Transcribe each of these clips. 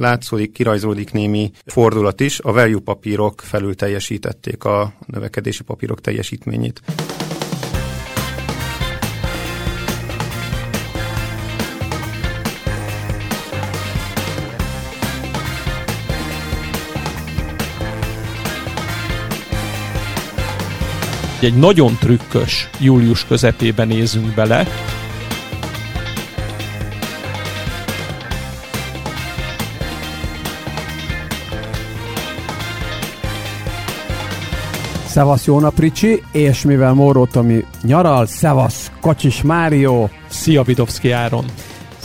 látszódik, kirajzódik némi fordulat is. A value papírok felül teljesítették a növekedési papírok teljesítményét. Egy nagyon trükkös július közepében nézünk bele, Szevasz Jóna Pricsi, és mivel Móró Tomi nyaral, szevasz Kocsis Mário. Szia Vidovszki Áron.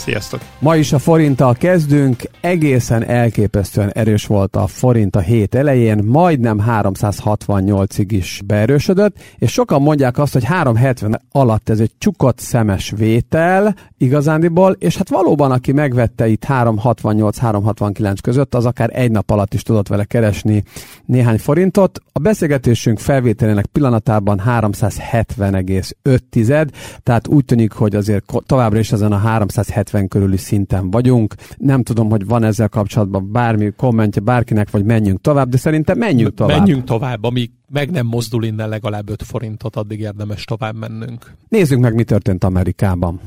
Sziasztok! Ma is a forinttal kezdünk, egészen elképesztően erős volt a forint a hét elején, majdnem 368-ig is beerősödött, és sokan mondják azt, hogy 370 alatt ez egy csukott szemes vétel igazándiból, és hát valóban aki megvette itt 368-369 között, az akár egy nap alatt is tudott vele keresni néhány forintot. A beszélgetésünk felvételének pillanatában 370,5, tehát úgy tűnik, hogy azért továbbra is ezen a 370 70 körüli szinten vagyunk. Nem tudom, hogy van ezzel kapcsolatban bármi kommentje bárkinek, vagy menjünk tovább, de szerintem menjünk tovább. Menjünk tovább, amíg meg nem mozdul innen legalább 5 forintot, addig érdemes tovább mennünk. Nézzük meg, mi történt Amerikában.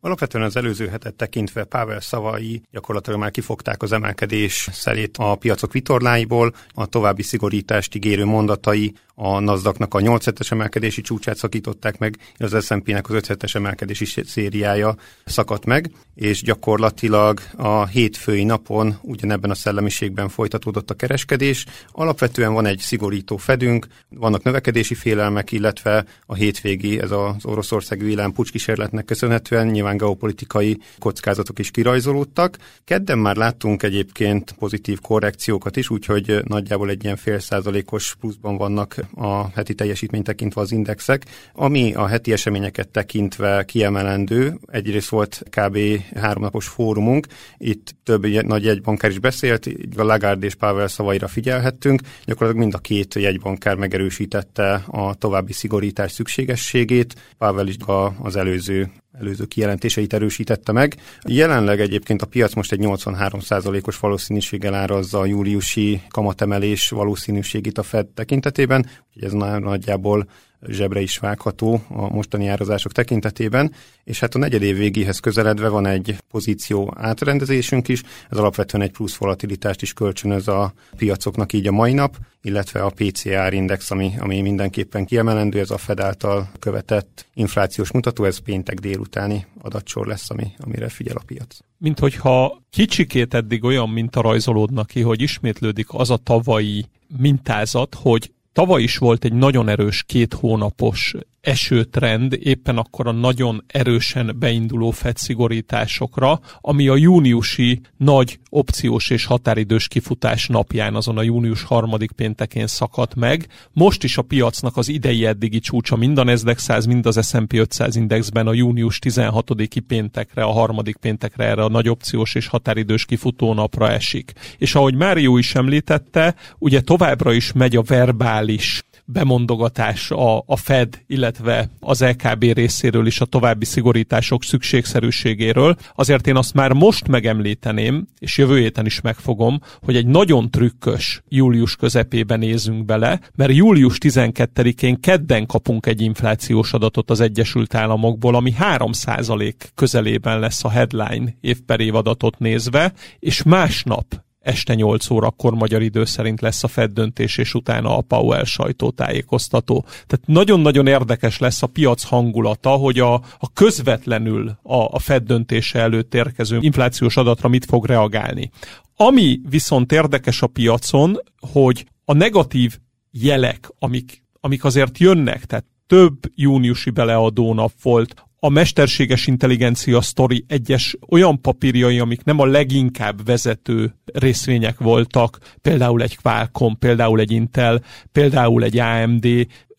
Alapvetően az előző hetet tekintve Pavel szavai gyakorlatilag már kifogták az emelkedés szerét a piacok vitorláiból, a további szigorítást ígérő mondatai a nasdaq a 8 es emelkedési csúcsát szakították meg, az S&P-nek az 5 es emelkedési szériája szakadt meg, és gyakorlatilag a hétfői napon ugyanebben a szellemiségben folytatódott a kereskedés. Alapvetően van egy szigorító fedünk, vannak növekedési félelmek, illetve a hétvégi, ez az oroszországi villám pucskísérletnek köszönhetően nyilván geopolitikai kockázatok is kirajzolódtak. Kedden már láttunk egyébként pozitív korrekciókat is, úgyhogy nagyjából egy ilyen fél százalékos pluszban vannak a heti teljesítmény tekintve az indexek. Ami a heti eseményeket tekintve kiemelendő, egyrészt volt kb. háromnapos fórumunk, itt több nagy jegybankár is beszélt, a Lagarde és Pavel szavaira figyelhettünk, gyakorlatilag mind a két jegybankár megerősítette a további szigorítás szükségességét, Pavel is az előző előző kijelentéseit erősítette meg. Jelenleg egyébként a piac most egy 83%-os valószínűséggel árazza a júliusi kamatemelés valószínűségét a Fed tekintetében, úgyhogy ez nagyjából zsebre is vágható a mostani árazások tekintetében, és hát a negyed év végéhez közeledve van egy pozíció átrendezésünk is, ez alapvetően egy plusz volatilitást is kölcsönöz a piacoknak így a mai nap, illetve a PCR index, ami, ami mindenképpen kiemelendő, ez a Fed által követett inflációs mutató, ez péntek délutáni adatsor lesz, ami, amire figyel a piac. Mint hogyha kicsikét eddig olyan minta rajzolódnak ki, hogy ismétlődik az a tavalyi mintázat, hogy Tavaly is volt egy nagyon erős két hónapos esőtrend éppen akkor a nagyon erősen beinduló fedszigorításokra, ami a júniusi nagy opciós és határidős kifutás napján, azon a június harmadik péntekén szakadt meg. Most is a piacnak az idei eddigi csúcsa mind a Nasdaq 100, mind az S&P 500 indexben a június 16-i péntekre, a harmadik péntekre erre a nagy opciós és határidős kifutó napra esik. És ahogy Mário is említette, ugye továbbra is megy a verbális bemondogatás a, a Fed, illetve az LKB részéről is a további szigorítások szükségszerűségéről. Azért én azt már most megemlíteném, és jövő héten is megfogom, hogy egy nagyon trükkös július közepében nézünk bele, mert július 12-én kedden kapunk egy inflációs adatot az Egyesült Államokból, ami 3% közelében lesz a headline év per év adatot nézve, és másnap este 8 órakor magyar idő szerint lesz a Fed döntés, és utána a Powell sajtótájékoztató. Tehát nagyon-nagyon érdekes lesz a piac hangulata, hogy a, a közvetlenül a, a Fed döntése előtt érkező inflációs adatra mit fog reagálni. Ami viszont érdekes a piacon, hogy a negatív jelek, amik, amik azért jönnek, tehát több júniusi beleadó nap volt, a mesterséges intelligencia sztori egyes olyan papírjai, amik nem a leginkább vezető részvények voltak, például egy Qualcomm, például egy Intel, például egy AMD,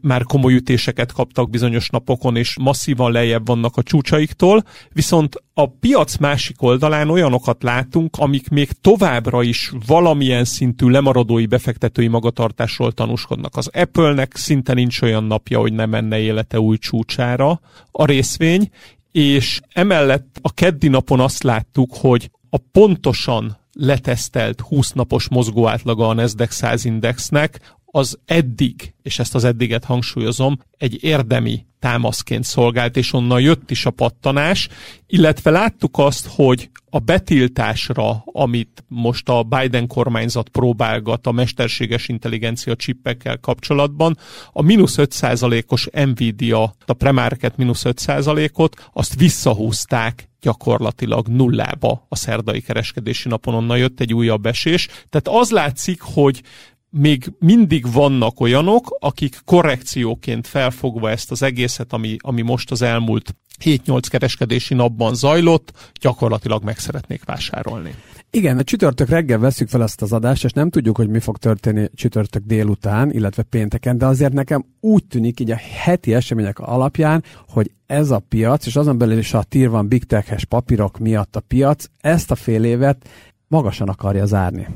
már komoly ütéseket kaptak bizonyos napokon, és masszívan lejjebb vannak a csúcsaiktól, viszont a piac másik oldalán olyanokat látunk, amik még továbbra is valamilyen szintű lemaradói befektetői magatartásról tanúskodnak. Az Apple-nek szinte nincs olyan napja, hogy ne menne élete új csúcsára a részvény, és emellett a keddi napon azt láttuk, hogy a pontosan letesztelt 20 napos mozgóátlaga a Nasdaq 100 indexnek, az eddig, és ezt az eddiget hangsúlyozom, egy érdemi támaszként szolgált, és onnan jött is a pattanás, illetve láttuk azt, hogy a betiltásra, amit most a Biden kormányzat próbálgat a mesterséges intelligencia csippekkel kapcsolatban, a mínusz 5%-os Nvidia, a premarket mínusz 5%-ot, azt visszahúzták gyakorlatilag nullába a szerdai kereskedési napon, onnan jött egy újabb esés. Tehát az látszik, hogy még mindig vannak olyanok, akik korrekcióként felfogva ezt az egészet, ami, ami most az elmúlt 7-8 kereskedési napban zajlott, gyakorlatilag meg szeretnék vásárolni. Igen, a csütörtök reggel veszük fel ezt az adást, és nem tudjuk, hogy mi fog történni csütörtök délután, illetve pénteken, de azért nekem úgy tűnik így a heti események alapján, hogy ez a piac, és azon belül is a tír van big tech papírok miatt a piac, ezt a fél évet magasan akarja zárni.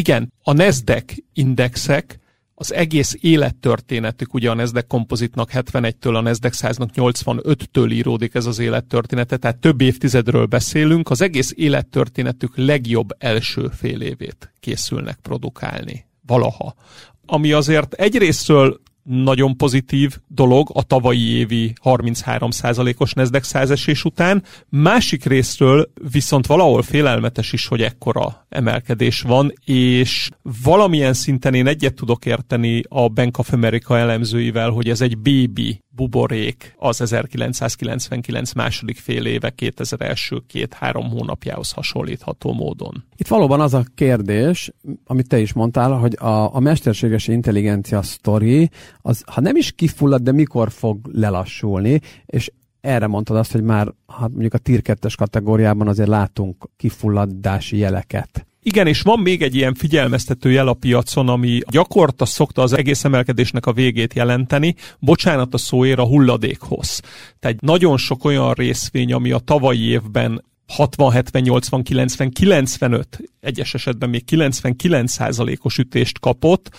Igen, a Nasdaq indexek az egész élettörténetük, ugye a Nasdaq kompozitnak 71-től, a Nasdaq 100-nak 85-től íródik ez az élettörténete, tehát több évtizedről beszélünk, az egész élettörténetük legjobb első fél évét készülnek produkálni. Valaha. Ami azért egyrésztről nagyon pozitív dolog a tavalyi évi 33%-os Nasdaq százesés után. Másik részről viszont valahol félelmetes is, hogy ekkora emelkedés van, és valamilyen szinten én egyet tudok érteni a Bank of America elemzőivel, hogy ez egy baby buborék az 1999 második fél éve 2000 első két-három hónapjához hasonlítható módon. Itt valóban az a kérdés, amit te is mondtál, hogy a, a mesterséges intelligencia sztori, az ha nem is kifullad, de mikor fog lelassulni, és erre mondtad azt, hogy már hát mondjuk a tier 2 kategóriában azért látunk kifulladdási jeleket. Igen, és van még egy ilyen figyelmeztető jel a piacon, ami gyakorta szokta az egész emelkedésnek a végét jelenteni. Bocsánat a szóért a hulladékhoz. Tehát nagyon sok olyan részvény, ami a tavalyi évben 60, 70, 80, 90, 95, egyes esetben még 99 százalékos ütést kapott,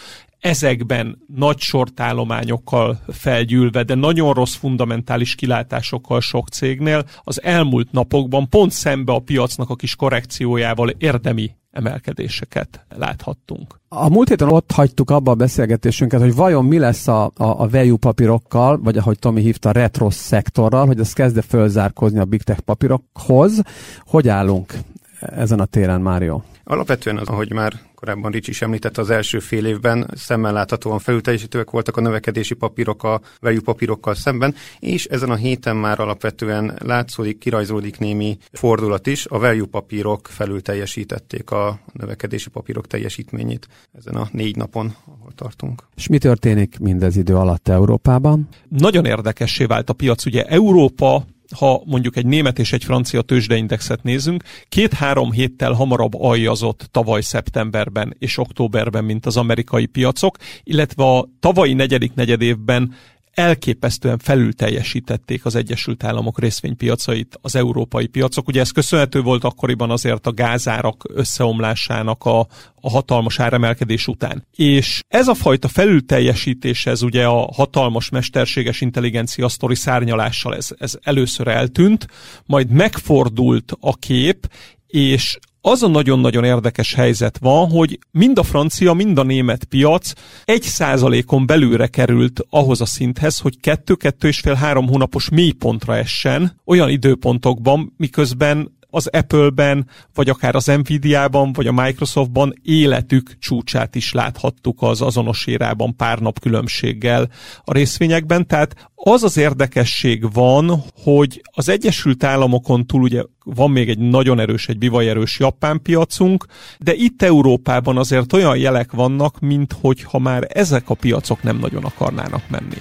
ezekben nagy sortállományokkal felgyűlve, de nagyon rossz fundamentális kilátásokkal sok cégnél az elmúlt napokban pont szembe a piacnak a kis korrekciójával érdemi emelkedéseket láthattunk. A múlt héten ott hagytuk abba a beszélgetésünket, hogy vajon mi lesz a, a, a value papírokkal, vagy ahogy Tomi hívta, a retro szektorral, hogy ez kezde fölzárkozni a big tech papírokhoz. Hogy állunk ezen a téren, Mário? Alapvetően az, ahogy már korábban Ricsi is említette, az első fél évben szemmel láthatóan felülteljesítőek voltak a növekedési papírok a value papírokkal szemben, és ezen a héten már alapvetően látszódik, kirajzolódik némi fordulat is, a value papírok felülteljesítették a növekedési papírok teljesítményét ezen a négy napon, ahol tartunk. És mi történik mindez idő alatt Európában? Nagyon érdekessé vált a piac. Ugye Európa ha mondjuk egy német és egy francia tőzsdeindexet nézünk, két-három héttel hamarabb aljazott tavaly szeptemberben és októberben, mint az amerikai piacok, illetve a tavalyi negyedik negyedévben elképesztően felül teljesítették az Egyesült Államok részvénypiacait az európai piacok. Ugye ez köszönhető volt akkoriban azért a gázárak összeomlásának a, a hatalmas áremelkedés után. És ez a fajta felülteljesítés, ez ugye a hatalmas mesterséges intelligencia sztori szárnyalással ez, ez először eltűnt, majd megfordult a kép, és az a nagyon-nagyon érdekes helyzet van, hogy mind a francia, mind a német piac egy százalékon belülre került ahhoz a szinthez, hogy kettő-kettő és fél három hónapos mélypontra essen olyan időpontokban, miközben az Apple-ben, vagy akár az Nvidia-ban, vagy a Microsoftban életük csúcsát is láthattuk az azonos érában pár nap különbséggel a részvényekben. Tehát az az érdekesség van, hogy az Egyesült Államokon túl ugye van még egy nagyon erős, egy bivajerős japán piacunk, de itt Európában azért olyan jelek vannak, mint hogyha már ezek a piacok nem nagyon akarnának menni.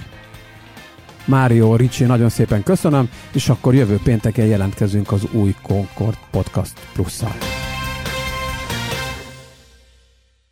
Mário Ricsi, nagyon szépen köszönöm, és akkor jövő pénteken jelentkezünk az új Concord Podcast Plusszal.